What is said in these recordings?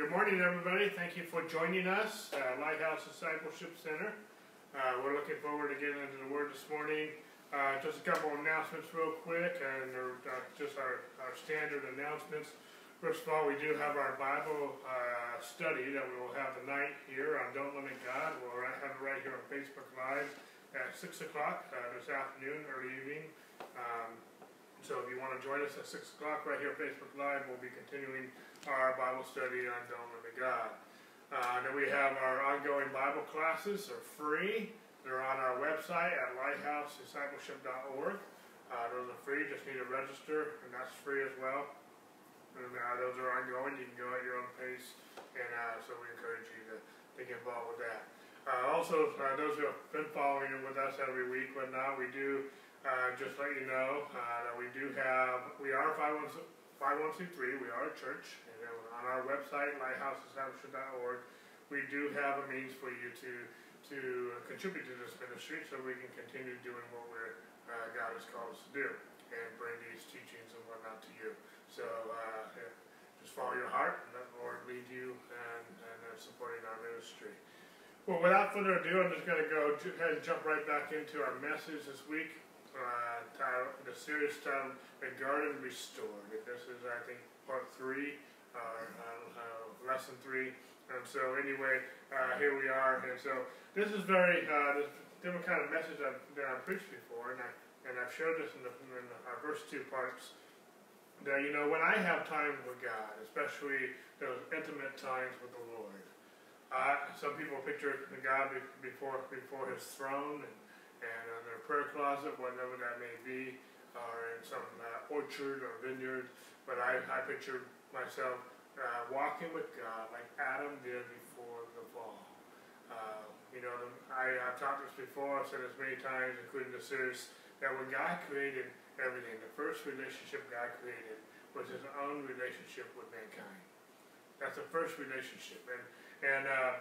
good morning, everybody. Thank you for joining us at Lighthouse Discipleship Center. Uh, we're looking forward to getting into the Word this morning. Uh, just a couple announcements, real quick, and uh, just our, our standard announcements. First of all, we do have our Bible uh, study that we will have tonight here on Don't Limit God. We'll have it right here on Facebook Live at 6 o'clock uh, this afternoon, early evening. Um, so if you want to join us at 6 o'clock right here on Facebook Live, we'll be continuing our Bible study on Don't Limit God. Uh, then we have our ongoing Bible classes are free. They're on our website at lighthousediscipleship.org. Uh, those are free, just need to register, and that's free as well. And uh, those are ongoing, you can go at your own pace, and uh, so we encourage you to, to get involved with that. Uh, also, uh, those who have been following with us every week, but now we do uh, just let you know that we do have, we are 501c3, we are a church, and on our website, lighthouseestablishment.org, we do have a means for you to to contribute to this ministry so we can continue doing what we're, uh, God has called us to do and bring these teachings and whatnot to you. So uh, just follow your heart and let the Lord lead you and, and supporting our ministry. Well, without further ado, I'm just going to go ahead and jump right back into our message this week uh, the series titled "The Garden Restored." This is, I think, part three, uh, uh, lesson three. And so, anyway, uh, here we are. And so, this is very uh, this different kind of message I've, that I've preached before, and I and I've showed this in the, in our first two parts. That you know, when I have time with God, especially those intimate times with the Lord, uh, some people picture God before before His throne and and in their prayer closet, whatever that may be, or in some uh, orchard or vineyard. But I, I picture myself uh, walking with God like Adam did before the fall. Uh, you know, I, I've taught this before, I've said this many times, including the series, that when God created everything, the first relationship God created was his own relationship with mankind. That's the first relationship. And, and uh,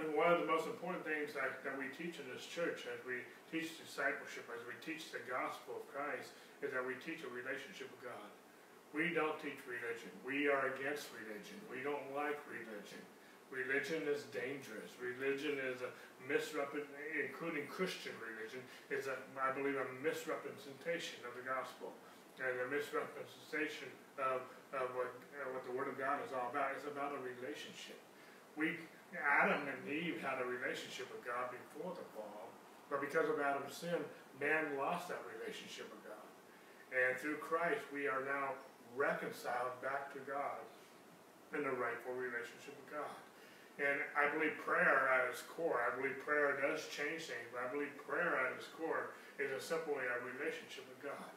and one of the most important things that, that we teach in this church as we teach discipleship, as we teach the gospel of Christ, is that we teach a relationship with God. We don't teach religion. We are against religion. We don't like religion. Religion is dangerous. Religion is a misrepresentation, including Christian religion, is a, I believe, a misrepresentation of the gospel and a misrepresentation of, of what, uh, what the Word of God is all about. It's about a relationship. We Adam and Eve had a relationship with God before the fall, but because of Adam's sin, man lost that relationship with God. And through Christ, we are now reconciled back to God in a rightful relationship with God. And I believe prayer at its core, I believe prayer does change things, but I believe prayer at its core is a simply a relationship with God.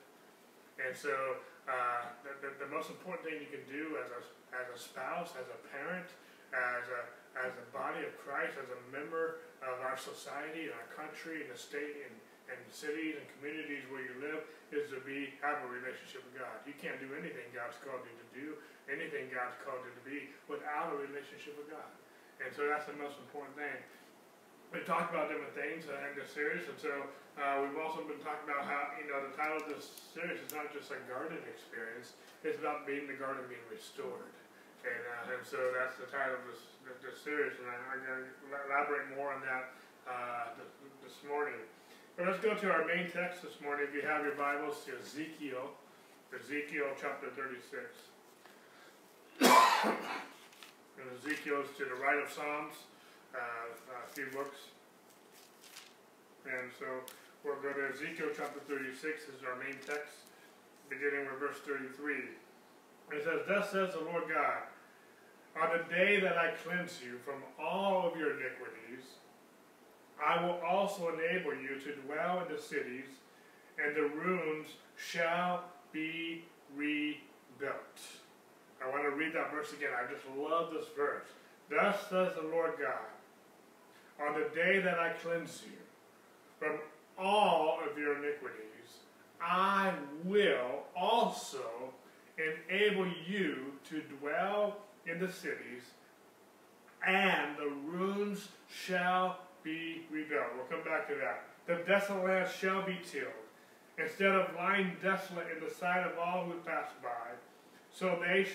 And so uh, the, the, the, most important thing you can do as a, as a spouse, as a parent, as a, as a body of Christ, as a member of our society and our country and the state and, and cities and communities where you live is to be have a relationship with God. You can't do anything God's called you to do, anything God's called you to be without a relationship with God. And so that's the most important thing. We talked about different things in this series, and so uh, we've also been talking about how, you know, the title of this series is not just a garden experience, it's about being the garden being restored. And, uh, and so that's the title of this, this series, and I, am going to elaborate more on that uh, this, morning. But let's go to our main text this morning. If you have your Bibles, to Ezekiel, Ezekiel chapter 36. and Ezekiel is to the right of Psalms, uh, a few books. And so we'll go to Ezekiel chapter 36 this is our main text, beginning with verse 33. It says, Thus says the Lord God, on the day that I cleanse you from all of your iniquities, I will also enable you to dwell in the cities, and the ruins shall be rebuilt. I want to read that verse again. I just love this verse. Thus says the Lord God, on the day that I cleanse you from all of your iniquities, I will also enable you to dwell in the cities, and the ruins shall be rebuilt. We'll come back to that. The desolate land shall be tilled, instead of lying desolate in the sight of all who pass by. So they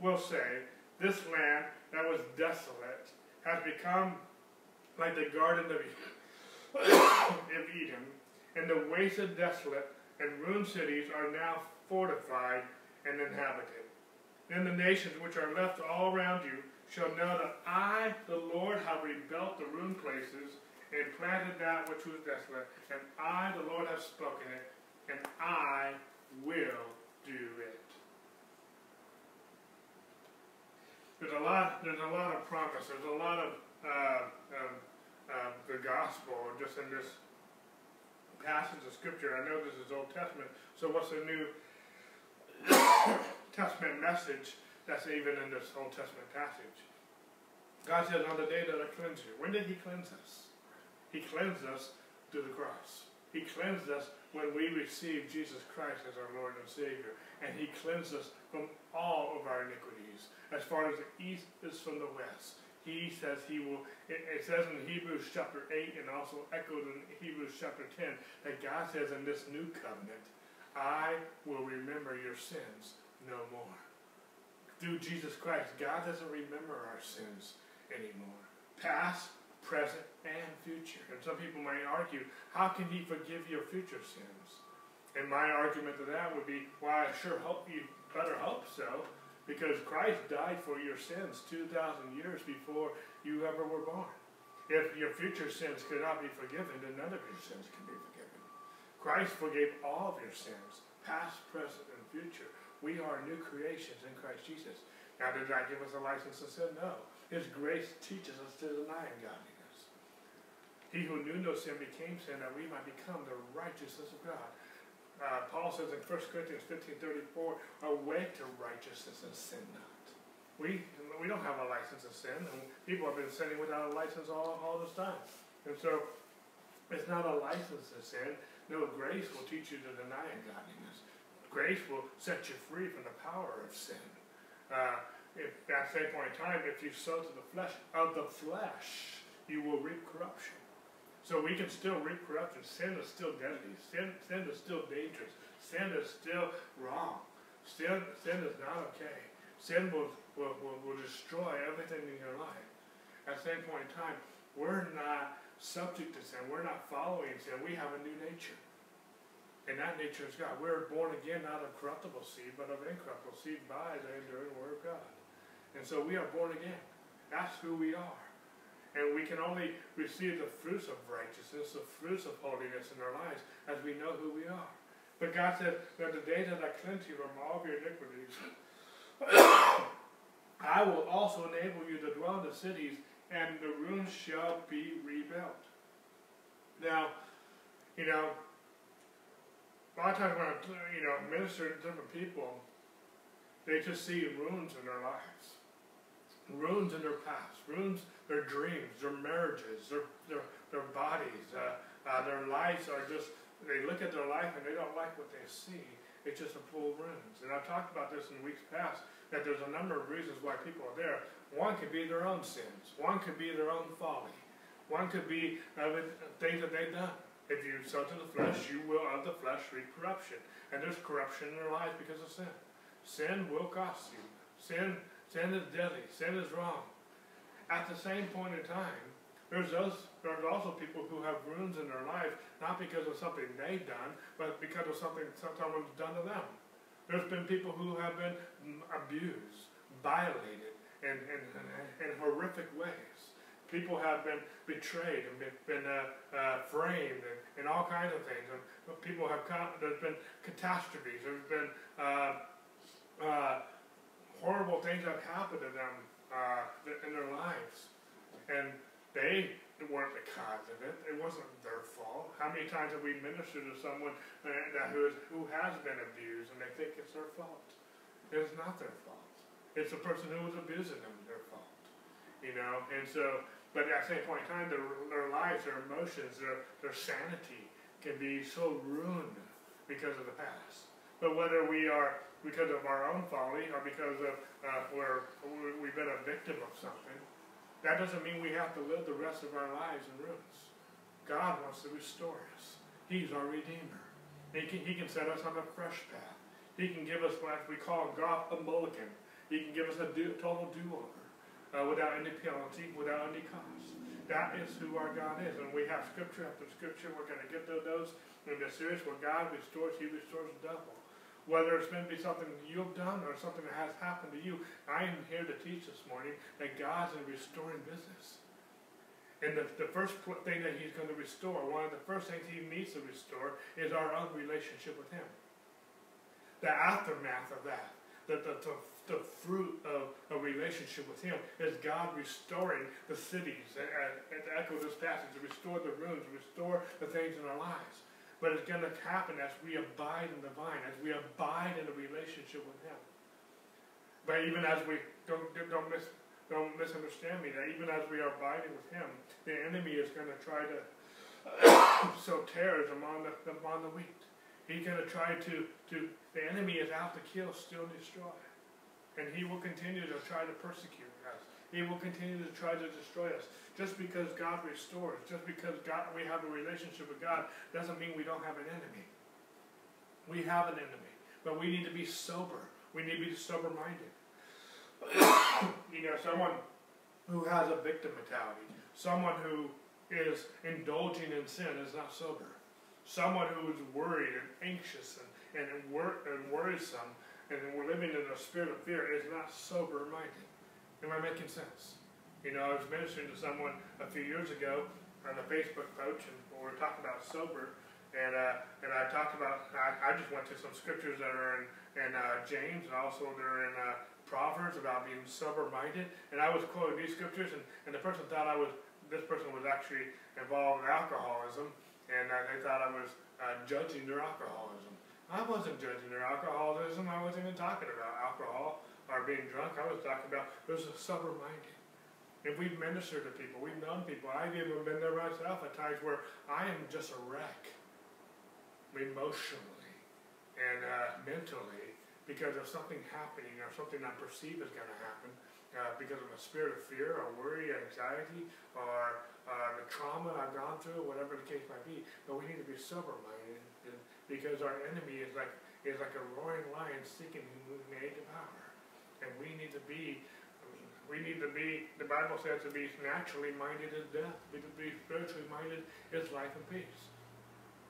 will say, this land that was desolate has become like the Garden of Eden, and the wasted, desolate, and ruined cities are now fortified and inhabited. Then the nations which are left all around you shall know that I, the Lord, have rebuilt the ruined places and planted that which was desolate, and I, the Lord, have spoken it, and I will do it. There's a lot. There's a lot of promise. There's a lot of uh, uh, the gospel just in this passage of scripture. I know this is Old Testament. So what's the New Testament message that's even in this Old Testament passage? God says, "On the day that I cleanse you." When did He cleanse us? He cleansed us through the cross. He cleansed us when we received Jesus Christ as our Lord and Savior. And He cleansed us from all of our iniquities, as far as the east is from the west. He says He will, it, it says in Hebrews chapter 8 and also echoed in Hebrews chapter 10 that God says in this new covenant, I will remember your sins no more. Through Jesus Christ, God doesn't remember our sins anymore. Past, present, and future. And some people might argue, how can he forgive your future sins? And my argument to that would be, well, I sure hope you better hope so, because Christ died for your sins 2,000 years before you ever were born. If your future sins could not be forgiven, then none of your sins can be forgiven. Christ forgave all of your sins, past, present, and future. We are new creations in Christ Jesus. Now, did God give us a license to sin? No. His grace teaches us to deny ungodliness. He who knew no sin became sin that we might become the righteousness of God. Uh, Paul says in 1 Corinthians 15 34, awake to righteousness and sin not. We, we don't have a license to sin, and people have been sinning without a license all, all this time. And so it's not a license to sin. No, grace will teach you to deny ungodliness. Grace will set you free from the power of sin. Uh, if, at same point in time, if you sow to the flesh, of the flesh, you will reap corruption. So we can still reap corruption. Sin is still deadly. Sin, sin is still dangerous. Sin is still wrong. Sin, sin is not okay. Sin will, will, will, will destroy everything in your life. At the same point in time, we're not subject to sin. We're not following sin. We have a new nature. And that nature is God. We're born again not of corruptible seed, but of incorruptible seed by the enduring word of God. And so we are born again. That's who we are. And we can only receive the fruits of righteousness, the fruits of holiness in our lives, as we know who we are. But God said that the day that I cleanse you from all of your iniquities, I will also enable you to dwell in the cities, and the ruins shall be rebuilt. Now, you know, a lot of times when I, you know, minister to different people, they just see ruins in their lives, ruins in their past, ruins their dreams, their marriages, their, their, their bodies, uh, uh, their lives are just, they look at their life and they don't like what they see. It's just a full of ruins. And I've talked about this in weeks past, that there's a number of reasons why people are there. One could be their own sins. One could be their own folly. One could be uh, things that they've done. If you sow to the flesh, you will of the flesh reap corruption. And there's corruption in their lives because of sin. Sin will cost you. Sin, sin is deadly. Sin is wrong. At the same point in time, there's those there's also people who have ruins in their life, not because of something they've done, but because of something someone's done to them. There's been people who have been abused, violated in, in, in, horrific ways. People have been betrayed and been, been uh, uh, framed and, and, all kinds of things. And people have there's been catastrophes. There's been uh, uh horrible things that have happened to them uh, in their lives. And they weren't the cause of it. It wasn't their fault. How many times have we ministered to someone uh, that who, is, who has been abused and they think it's their fault? It's not their fault. It's the person who was abusing them their fault. You know, and so, but at the same point in time, their, their lives, their emotions, their, their sanity can be so ruined because of the past. But whether we are because of our own folly or because of uh, where we've been a victim of something, that doesn't mean we have to live the rest of our lives in ruins. God wants to restore us. He's our Redeemer. He can, he can set us on a fresh path. He can give us what we call God a mulligan. He can give us a do, total do-over uh, without any penalty, without any cost. That is who our God is. And we have scripture after scripture. We're going to get to those in this series where God restores, He restores double. Whether it's going to be something you've done or something that has happened to you, I am here to teach this morning that God's in restoring business. And the, the first thing that He's going to restore, one of the first things He needs to restore, is our own relationship with Him. The aftermath of that, the, the, the the fruit of a relationship with Him is God restoring the cities, and, and to echo this passage, to restore the rooms, to restore the things in our lives. But it's going to happen as we abide in the vine, as we abide in a relationship with Him. But even as we don't don't miss don't misunderstand me, that even as we are abiding with Him, the enemy is going to try to sow tares among the among the wheat. He's going to try to to the enemy is out to kill, steal, destroy. And he will continue to try to persecute us. He will continue to try to destroy us. Just because God restores, just because God, we have a relationship with God, doesn't mean we don't have an enemy. We have an enemy. But we need to be sober. We need to be sober minded. you know, someone who has a victim mentality, someone who is indulging in sin is not sober. Someone who is worried and anxious and, and, wor- and worrisome and we're living in a spirit of fear is not sober minded. Am I making sense? You know, I was ministering to someone a few years ago on the Facebook coach, and we were talking about sober, and uh, and I talked about I, I, just went to some scriptures that are in in uh, James, and also they're in uh, Proverbs about being sober minded, and I was quoting these scriptures, and, and the person thought I was this person was actually involved in alcoholism, and uh, they thought I was uh, judging their alcoholism. I wasn't judging their alcoholism. I wasn't even talking about alcohol or being drunk. I was talking about there's a sober minded. If we've ministered to people, we've known people. I've even been there myself at times where I am just a wreck emotionally and uh, mentally because of something happening or something I perceive is going to happen uh, because of a spirit of fear or worry, anxiety, or uh, the trauma I've gone through, whatever the case might be. But we need to be sober minded because our enemy is like is like a roaring lion seeking whom he may devour. And we need to be we need to be the Bible says to be naturally minded is death. We to be spiritually minded is life and peace.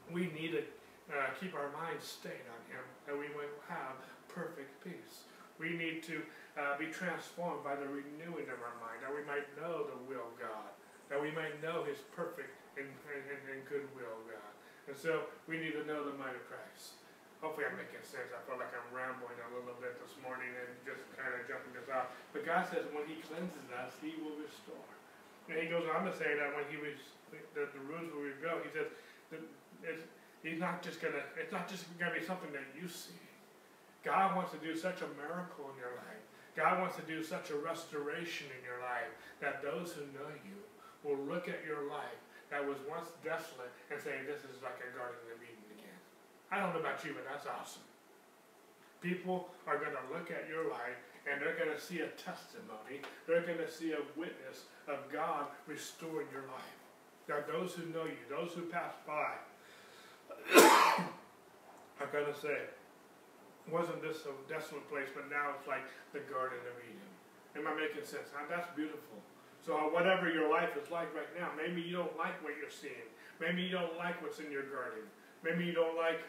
We need to uh, keep our minds stayed on him that we might have perfect peace. We need to uh, be transformed by the renewing of our mind, that we might know the will of God, that we might know his perfect and, and, and good will, God. And so we need to know the mind of Christ. Hopefully I'm making sense. I feel like I'm rambling a little bit this morning and just kind of jumping this off. But God says when he cleanses us, he will restore. And he goes on to say that when he was, the, the rules will go, he says, he's not just gonna, it's not just gonna be something that you see. God wants to do such a miracle in your life. God wants to do such a restoration in your life that those who know you will look at your life that was once desolate and saying this is like a Garden of Eden again. I don't know about you, but that's awesome. People are going to look at your life and they're going to see a testimony. They're going to see a witness of God restoring your life. Now, those who know you, those who pass by, are going to say, wasn't this a desolate place, but now it's like the Garden of Eden. Am I making sense? That's beautiful. So whatever your life is like right now, maybe you don't like what you're seeing. Maybe you don't like what's in your garden. Maybe you don't like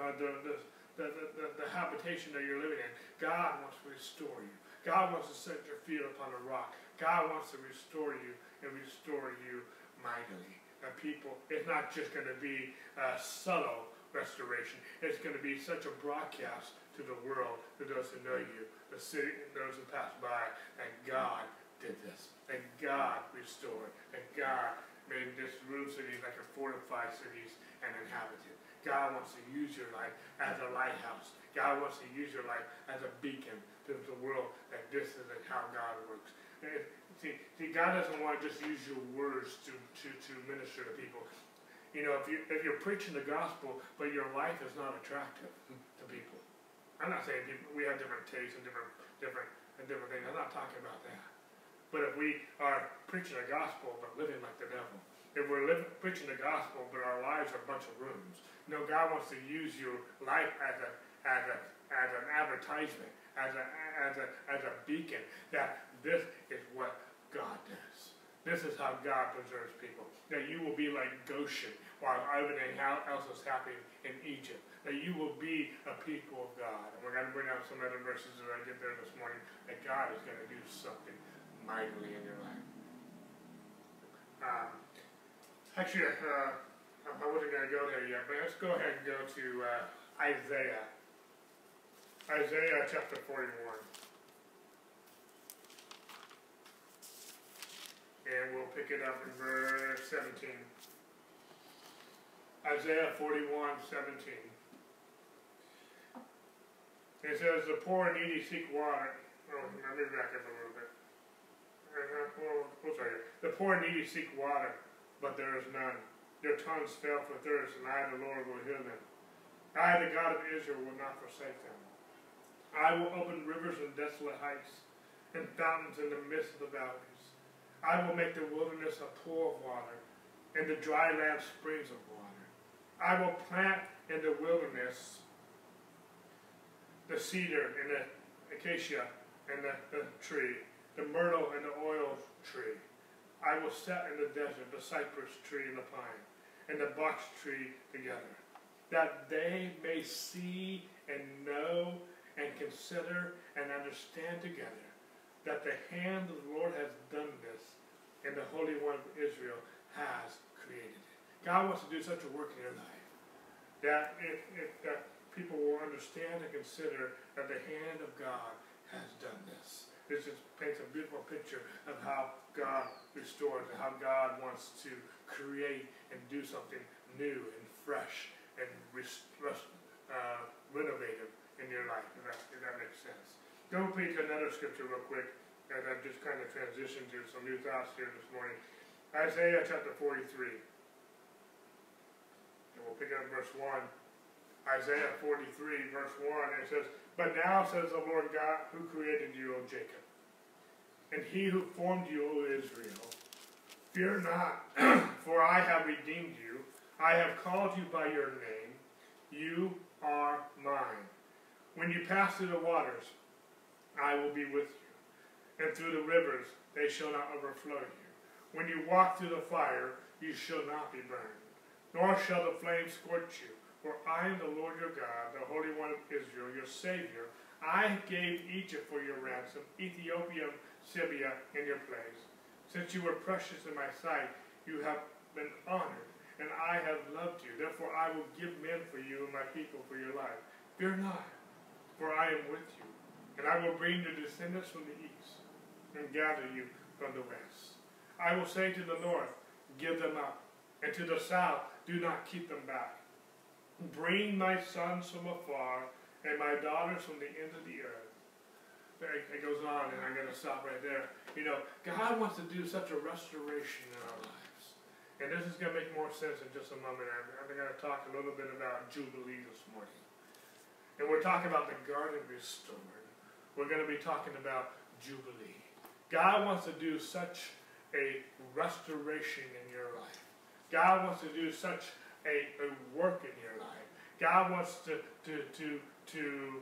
uh, the, the, the, the, the habitation that you're living in. God wants to restore you. God wants to set your feet upon a rock. God wants to restore you and restore you mightily. And people, it's not just going to be a subtle restoration. It's going to be such a broadcast to the world, to those who know you, the city, those who pass by, and God did this. And God restored. And God made this ruined city like a fortified city and inhabited. God wants to use your life as a lighthouse. God wants to use your life as a beacon to the world that this is how God works. see, see, God doesn't want to just use your words to, to, to minister to people. You know, if, you, if you're preaching the gospel, but your life is not attractive to people. I'm not saying people, we have different tastes and different, different, and different things. I'm not talking about that. But if we are preaching the gospel but living like the devil, if we're living, preaching the gospel but our lives are a bunch of rooms, no, God wants to use your life as a as a as an advertisement, as a, as a, as a beacon that this is what God does. This is how God preserves people. That you will be like Goshen while everything else is happening in Egypt. That you will be a people of God. And we're going to bring out some other verses as I get there this morning. That God is going to do something mightily in your life. Um, actually, uh, I wasn't going to go there yet, but let's go ahead and go to uh, Isaiah. Isaiah chapter 41. And we'll pick it up in verse 17. Isaiah 41, 17. It says, The poor and needy seek water. Oh, let me back up a little bit. Uh, well, we'll tell you. Oh, the poor and needy seek water, but there is none. Their tongues fail for thirst, and I, the Lord, will heal them. I, the God of Israel, will not forsake them. I will open rivers in desolate heights, and fountains in the midst of the valleys. I will make the wilderness a pool of water, and the dry land springs of water. I will plant in the wilderness the cedar and the acacia and the, the tree, the myrtle and the oil tree. I will set in the desert the cypress tree and the pine, and the box tree together, that they may see and know and consider and understand together that the hand of the Lord has done this, and the Holy One of Israel has created it. God wants to do such a work in your life that if, if that people will understand and consider that the hand of God has done this. This just paints a beautiful picture of how God restores and how God wants to create and do something new and fresh and uh, renovative in your life, if that, if that makes sense. Go read another scripture real quick as I've just kind of transitioned to some new thoughts here this morning. Isaiah chapter 43. And we'll pick up verse 1. Isaiah 43, verse 1, it says, But now says the Lord God, who created you, O Jacob, and he who formed you, O Israel, fear not, for I have redeemed you. I have called you by your name. You are mine. When you pass through the waters, I will be with you and through the rivers they shall not overflow you. When you walk through the fire, you shall not be burned, nor shall the flames scorch you. For I am the Lord your God, the Holy One of Israel, your Savior. I gave Egypt for your ransom, Ethiopia, Seba in your place. Since you were precious in my sight, you have been honored, and I have loved you. Therefore I will give men for you and my people for your life. Fear not, for I am with you, and I will bring your descendants from the east and gather you from the west. I will say to the north, give them up, and to the south, do not keep them back. Bring my sons from afar, and my daughters from the end of the earth. It goes on, and I'm going to stop right there. You know, God wants to do such a restoration in our lives. And this is going to make more sense in just a moment. I'm, going to talk a little bit about Jubilee this morning. And we're talking about the garden restored. We're going to be talking about Jubilee. God wants to do such a restoration in your life. God wants to do such a, a work in your life. God wants to, to, to, to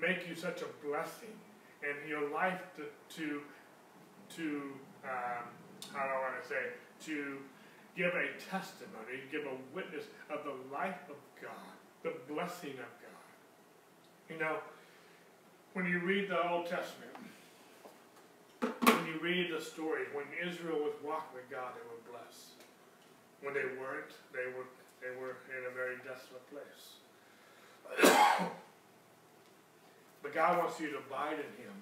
make you such a blessing in your life to, to, to um, how do I want to say, to give a testimony, give a witness of the life of God, the blessing of God. You know, when you read the Old Testament, when you read the story, when Israel was walking with God, they were blessed. When they weren't, they were they were in a very desolate place. but God wants you to abide in Him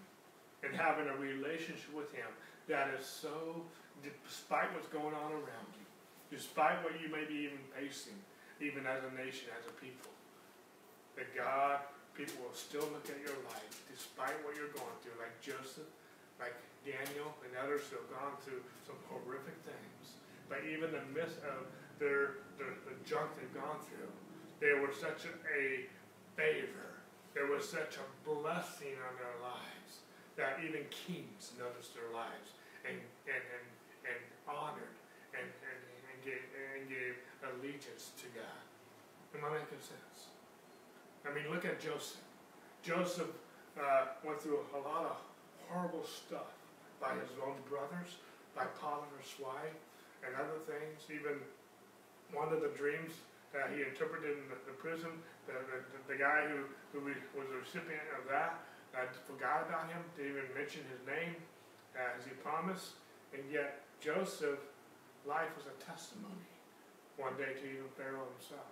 and having a relationship with Him that is so, despite what's going on around you, despite what you may be even facing, even as a nation, as a people, that God, people will still look at your life despite what you're going through, like Joseph, like Daniel and others who have gone through some horrific things. But even the midst of their, their the junk they've gone through, They were such a favor. There was such a blessing on their lives that even kings noticed their lives and and and, and honored and, and, and gave and gave allegiance to God. Am I making sense? I mean, look at Joseph. Joseph uh, went through a lot of horrible stuff by his own brothers, by Potiphar's wife, and other things. Even one of the dreams that he interpreted in the, the prison, the, the, the, guy who, who was the recipient of that uh, forgot about him, didn't even mention his name uh, as he promised, and yet Joseph's life was a testimony one day to even Pharaoh himself.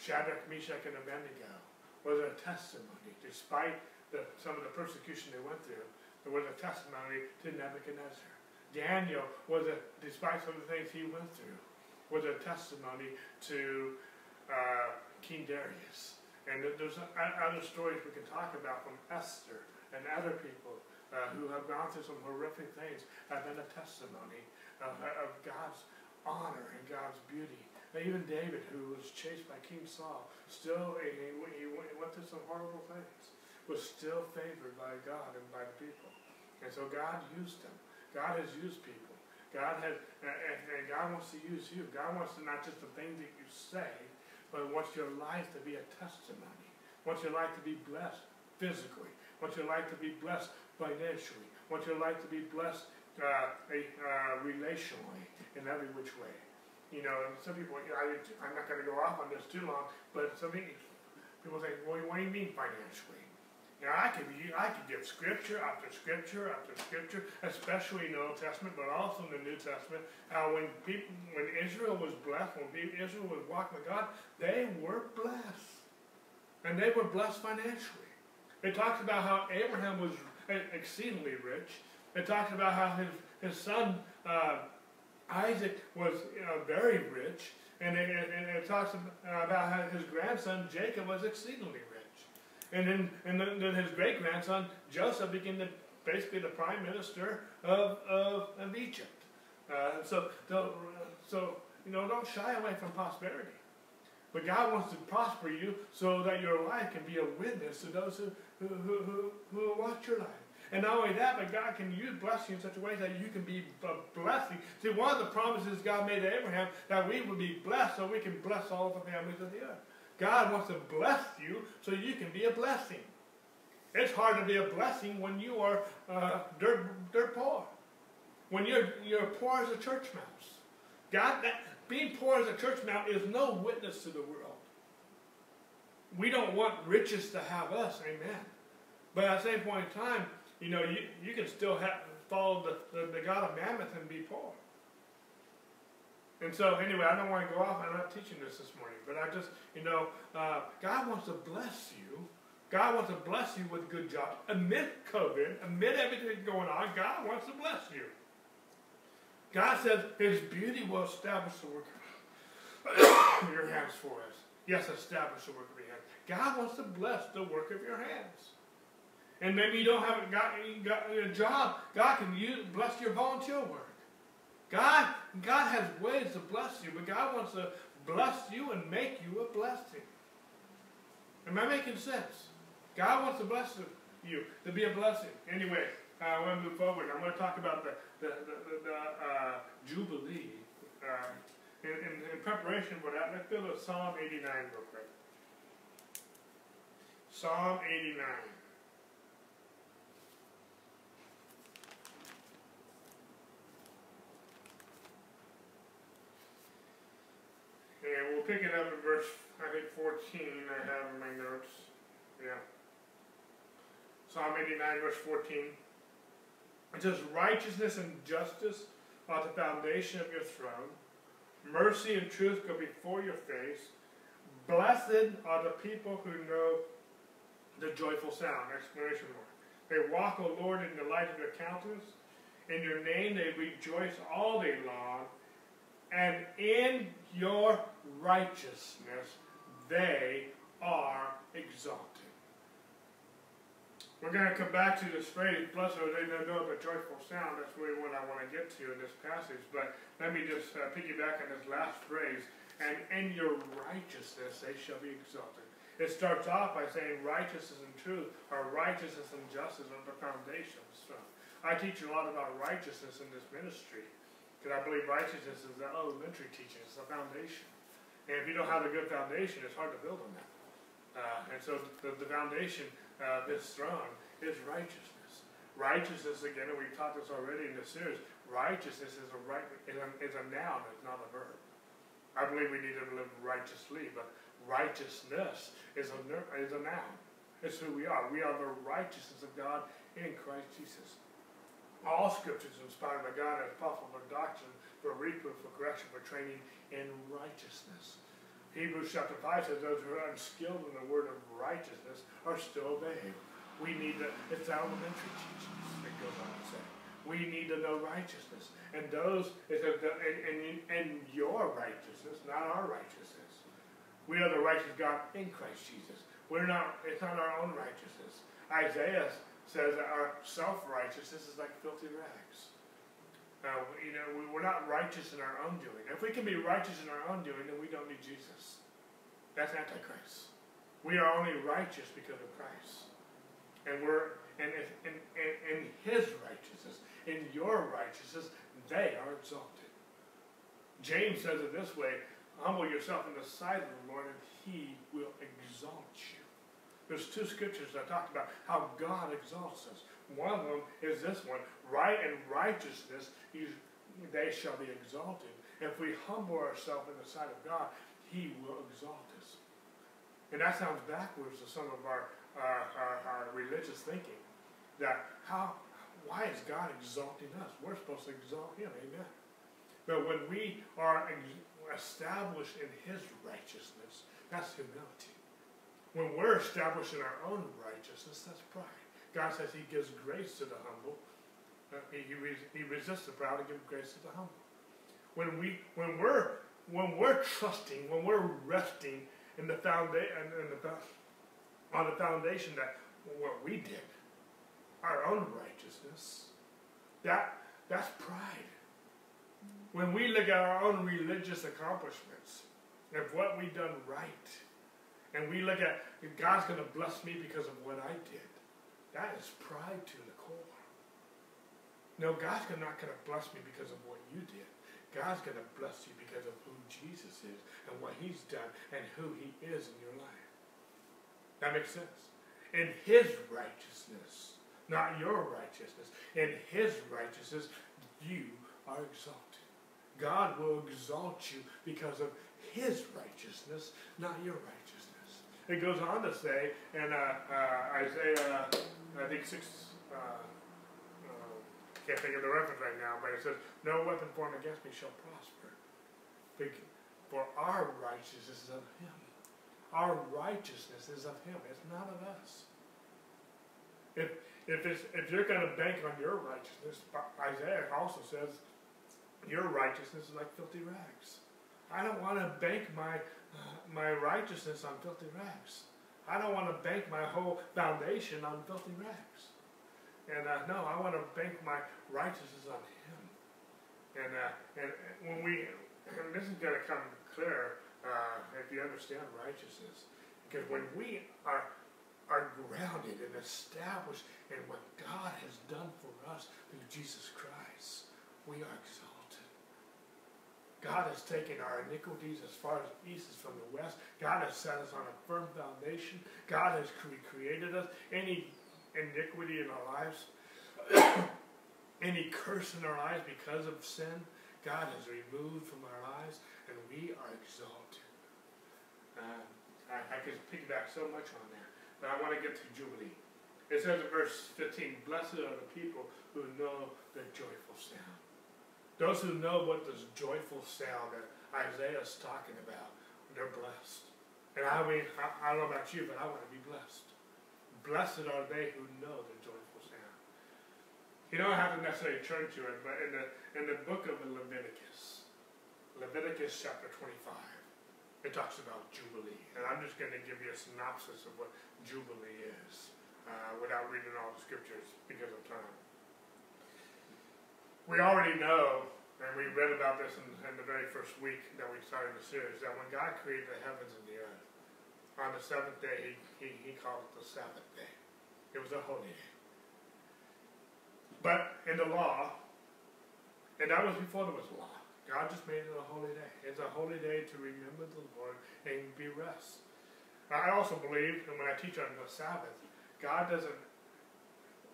Shadrach, Meshach, and Abednego was a testimony, despite the, some of the persecution they went through. There was a testimony to Nebuchadnezzar. Daniel was a, despite some of the things he went through, was a testimony to uh, King Darius. And there's other stories we can talk about from Esther and other people uh, who have gone through some horrific things have been a testimony of, of God's honor and God's beauty. Even David, who was chased by King Saul, still he, he went through some horrible things, was still favored by God and by the people. And so God used him. God has used people. God has, and, God wants to use you. God wants to not just the things that you say, but wants your life to be a testimony. Wants your life to be blessed physically. Wants your life to be blessed financially. Wants your life to be blessed uh, uh, relationally in every which way. You know, some people, I, I'm not going to go off on this too long, but some people say, well, what do you mean financially? Know, I could, I could give scripture after scripture after scripture, especially in the Old Testament, but also in the New Testament, how when people, when Israel was blessed, when Israel was walking with God, they were blessed. And they were blessed financially. It talks about how Abraham was exceedingly rich. It talks about how his, his son uh, Isaac was very rich, and it, and it talks about how his grandson Jacob was exceedingly rich. And then, and then, then his great grandson Joseph became the, basically the prime minister of, of, of Egypt. Uh, so, so, you know, don't shy away from prosperity. But God wants to prosper you so that your life can be a witness to those who, who, who, who, who watch your life. And not only that, but God can use blessing in such a way that you can be a blessing. See, one of the promises God made to Abraham that we would be blessed so we can bless all the families of the earth. God wants to bless you so you can be a blessing. It's hard to be a blessing when you are uh, dirt, dirt poor. When you're, you're poor as a church mouse. God, that, being poor as a church mouse is no witness to the world. We don't want riches to have us, amen. But at the same point in time, you know, you, you can still have, follow the, the, the God of Mammon and be poor. And so, anyway, I don't want to go off. I'm not teaching this this morning, but I just, you know, uh, God wants to bless you. God wants to bless you with good jobs. Amid COVID, amid everything going on, God wants to bless you. God says His beauty will establish the work of your hands for us. Yes, establish the work of your hands. God wants to bless the work of your hands and maybe you don't have got, got a job, God can use, bless your volunteer work. God, God has ways to bless you, but God wants to bless you and make you a blessing. Am I making sense? God wants to bless you, to be a blessing. Anyway, uh, I want to move forward. I'm going to talk about the, the, the, the, uh, Jubilee. Uh, in, in, in, preparation for that, let's go to Psalm 89 real quick. Psalm 89. And we'll pick it up at verse, I think 14 I have in my notes. Yeah. Psalm 89 verse 14. It says, Righteousness and justice are the foundation of your throne. Mercy and truth go before your face. Blessed are the people who know the joyful sound. Explanation mark. They walk, O Lord, in the light of your countenance. In your name they rejoice all day long. And in your righteousness, they are exalted. We're going to come back to this phrase, blessed are they that know the joyful sound. That's really what I want to get to in this passage. But let me just uh, piggyback on this last phrase. And in your righteousness they shall be exalted. It starts off by saying righteousness and truth, or righteousness and justice are the foundations. I teach a lot about righteousness in this ministry. Because I believe righteousness is the elementary teaching, it's the foundation. And if you don't have a good foundation, it's hard to build on that. Uh, and so the, the foundation of his throne is righteousness. Righteousness, again, and we've taught this already in the series, righteousness is a, right, is a, is a noun, it's not a verb. I believe we need to live righteously, but righteousness is a, is a noun. It's who we are. We are the righteousness of God in Christ Jesus. All scriptures inspired by God as profitable for doctrine, for reproof, for correction, for training in righteousness. Hebrews chapter 5 says those who are unskilled in the word of righteousness are still babes. We need to, it's elementary teaching, it goes on to say. We need to know righteousness. And those, it says, and, and, and your righteousness, not our righteousness. We are the righteous God in Christ Jesus. We're not, it's not our own righteousness. Isaiah says our self-righteousness is like filthy rags. You know, we, we're not righteous in our own doing. If we can be righteous in our own doing, then we don't need Jesus. That's Antichrist. We are only righteous because of Christ. And we're in, in, in, in his righteousness, in your righteousness, they are exalted. James says it this way humble yourself in the sight of the Lord, and he will exalt you. There's two scriptures that talk about how God exalts us. One of them is this one right and righteousness, they shall be exalted. If we humble ourselves in the sight of God, he will exalt us. And that sounds backwards to some of our, our, our, our religious thinking. That how, why is God exalting us? We're supposed to exalt him, amen. But when we are established in his righteousness, that's humility. When we're established in our own righteousness, that's pride. God says he gives grace to the humble. Uh, he, he, he resists the proud and gives grace to the humble. When, we, when, we're, when we're trusting, when we're resting in the foundation, on the foundation that what we did, our own righteousness, that, that's pride. When we look at our own religious accomplishments, of what we've done right, and we look at God's going to bless me because of what I did, that is pride to the core. No, God's not going to bless me because of what you did. God's going to bless you because of who Jesus is and what he's done and who he is in your life. That makes sense. In his righteousness, not your righteousness. In his righteousness, you are exalted. God will exalt you because of his righteousness, not your righteousness. It goes on to say in uh, uh, Isaiah, I think 6, uh, uh, can't think of the reference right now, but it says, No weapon formed against me shall prosper. For our righteousness is of him. Our righteousness is of him. It's not of us. If, if, it's, if you're going to bank on your righteousness, Isaiah also says, your righteousness is like filthy rags. I don't want to bank my, my righteousness on filthy rags. I don't want to bank my whole foundation on filthy rags. And uh, no, I want to bank my righteousness on Him. And, uh, and when we, and this is going to come clear uh, if you understand righteousness, because when we are are grounded and established in what God has done for us through Jesus Christ, we are exalted. God has taken our iniquities as far as east is from the west. God has set us on a firm foundation. God has recreated us. Any iniquity in our lives, any curse in our lives because of sin, God has removed from our lives, and we are exalted. Uh, I, I could piggyback so much on that, but I want to get to Jubilee. It says in verse 15, Blessed are the people who know the joyful sound. Those who know what this joyful sound that Isaiah is talking about, they're blessed. And I mean, I, I don't know about you, but I want to be blessed. Blessed are they who know the joyful sound. You don't have to necessarily turn to it, but in the in the book of Leviticus, Leviticus chapter 25, it talks about Jubilee. And I'm just going to give you a synopsis of what Jubilee is uh, without reading all the scriptures because of time we already know, and we read about this in, in, the very first week that we started the series, that when God created the heavens and the earth, on the seventh day, he, he, he called it the Sabbath day. It was a holy day. But in the law, and that was before there was law, God just made it a holy day. It's a holy day to remember the Lord and be rest. I also believe, and when I teach on the Sabbath, God doesn't,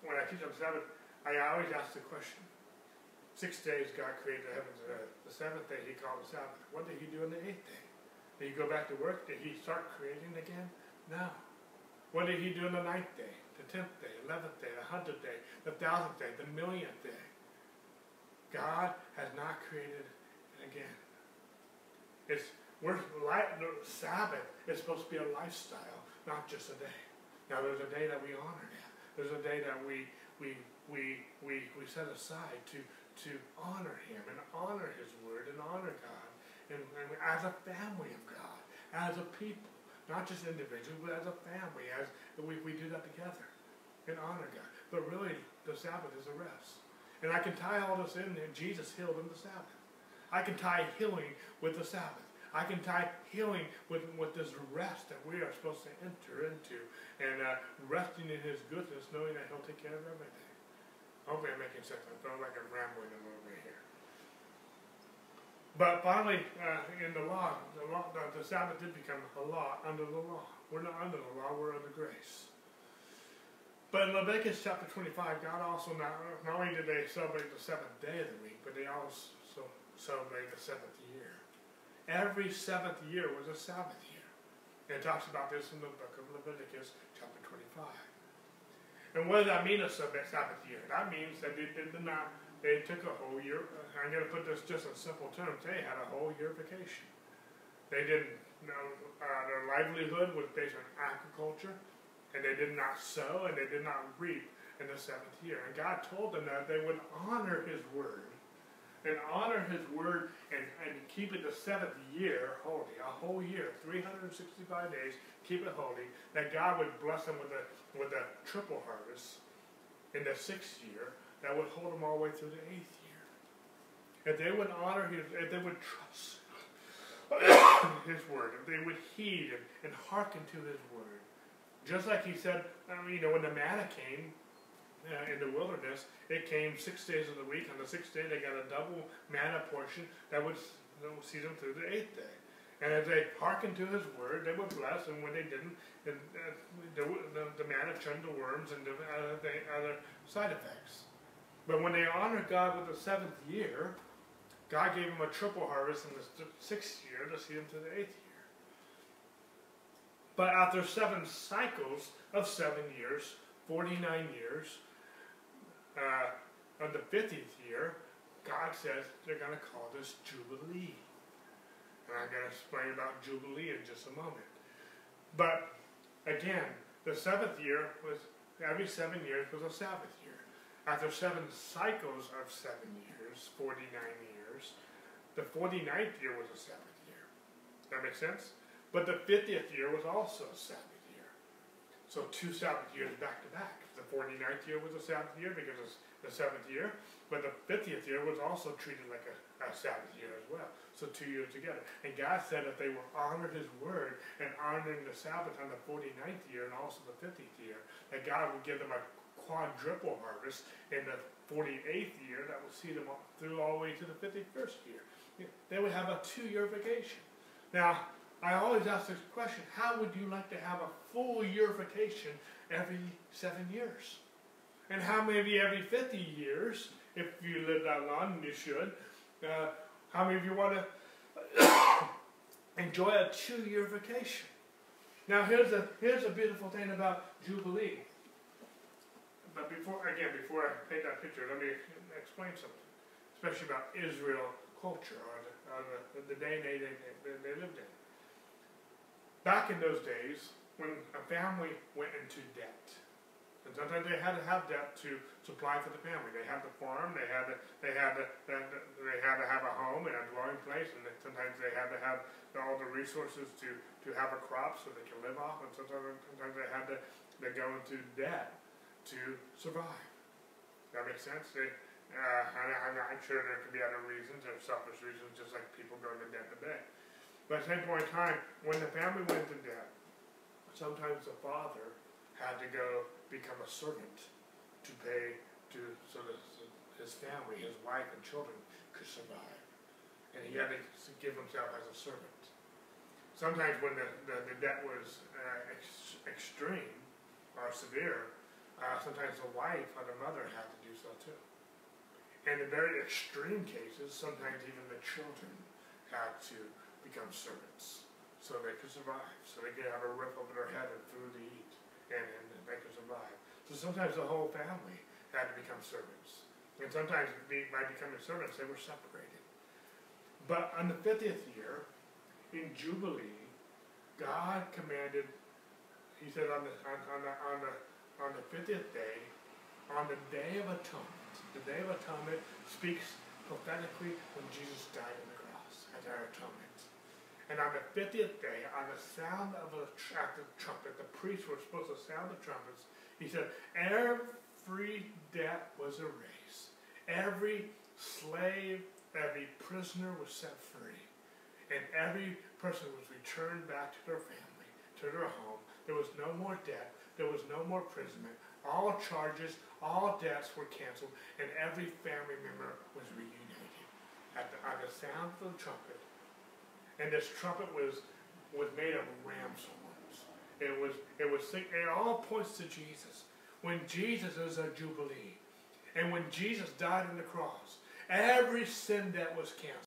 when I teach on the Sabbath, I always ask the question. Six days God created the heavens and earth. The seventh day he called the Sabbath. What did he do on the eighth day? Did he go back to work? Did he start creating again? No. What did he do on the ninth day, the tenth day, eleventh day, the hundredth day, the thousandth day, the millionth day? God has not created again. It's we're Sabbath is supposed to be a lifestyle, not just a day. Now there's a day that we honor. There's a day that we we we we, we set aside to to honor him and honor his word and honor God and, and as a family of God, as a people, not just individually, but as a family, as we, we do that together and honor God. But really, the Sabbath is a rest. And I can tie all this in, and Jesus healed on the Sabbath. I can tie healing with the Sabbath. I can tie healing with, with this rest that we are supposed to enter into and uh, resting in His goodness, knowing that He'll take care of everything. Hopefully I'm making sense. I feel like I'm rambling a little bit here. But finally, uh, in the law, the law, the, Sabbath did become a law under the law. We're not under the law; we're under grace. But in Leviticus chapter 25, God also not, not only did they celebrate the seventh day of the week, but they also celebrate the seventh year. Every seventh year was a Sabbath year. And it talks about this in the book of Leviticus chapter 25. And what does that mean, a Sabbath year? That means that they did not, they took a whole year, I'm going to put this just in simple terms, they had a whole year vacation. They didn't, you know, uh, their livelihood was based on agriculture, and they did not sow, and they did not reap in the seventh year. And God told them that they would honor His word, and honor His word, and, and keep it the seventh year holy, a whole year, 365 days, keep it holy, that God would bless them with a with a triple harvest in the sixth year that would hold them all the way through the eighth year. If they would honor his, if they would trust his word, if they would heed and, and hearken to his word. Just like he said, I mean, you know, when the manna came uh, in the wilderness, it came six days of the week. On the sixth day, they got a double manna portion that would, that would see them through the eighth day. And as they hearkened to his word, they were blessed. And when they didn't, the, the, the, the manna turned to worms and the other side effects. But when they honored God with the seventh year, God gave them a triple harvest in the sixth year to see them to the eighth year. But after seven cycles of seven years, 49 years, uh, on the 50th year, God says they're going to call this Jubilee. And I'm going to explain about Jubilee in just a moment. But again, the seventh year was, every seven years was a Sabbath year. After seven cycles of seven years, 49 years, the 49th year was a Sabbath year. That makes sense? But the 50th year was also a Sabbath year. So two Sabbath years back to back. The 49th year was a Sabbath year because it's the seventh year, but the 50th year was also treated like a, a Sabbath year as well. So two years together. And God said that they were honored His word and honoring the Sabbath on the 49th year and also the 50th year, that God would give them a quadruple harvest in the 48th year that would see them through all the way to the 51st year. They would have a two-year vacation. Now, I always ask this question, how would you like to have a full year vacation every seven years? And how maybe every 50 years, if you live that long, and you should, uh, how many of you want to enjoy a two-year vacation? Now, here's a here's a beautiful thing about Jubilee. But before again, before I paint that picture, let me explain something, especially about Israel culture or the, or the, the day they, they, they lived in. Back in those days, when a family went into debt, and sometimes they had to have debt to supply for the family. They had the farm, they had to, they had to, they had to have a home and a dwelling place, and sometimes they had to have all the resources to, to have a crop so they can live off, and sometimes, sometimes they had to they go into debt to survive. That makes sense? They, uh, I'm, I'm sure there could be other reasons or selfish reasons, just like people go into debt today. But at the same point in time, when the family went into debt, sometimes the father had to go become a servant to pay to so that his family, his wife and children could survive. And he had to give himself as a servant. Sometimes when the, the, the debt was uh, ex extreme, or severe, uh, sometimes the wife or the mother had to do so too. And in very extreme cases, sometimes even the children had to become servants so they could survive, so they could have a roof over their head and food to eat, and, and they could survive. So sometimes the whole family had to become servants. And sometimes by becoming servants, they were separated. But on the 50th year, in Jubilee, God commanded, he said on the, on, on the, on the, on the 50th day, on the Day of Atonement, the Day of Atonement speaks prophetically when Jesus died on the cross as our atonement. And on the 50th day, on the sound of the, the trumpet, the priests were supposed to sound the trumpets. He said, every debt was erased. Every slave every prisoner was set free, and every person was returned back to their family, to their home. There was no more debt, there was no more imprisonment. All charges, all debts were canceled, and every family member was reunited at the, on the sound of the trumpet. And this trumpet was was made of ram's horns. It was it was it all points to Jesus. When Jesus is a jubilee, and when Jesus died on the cross, Every sin that was canceled.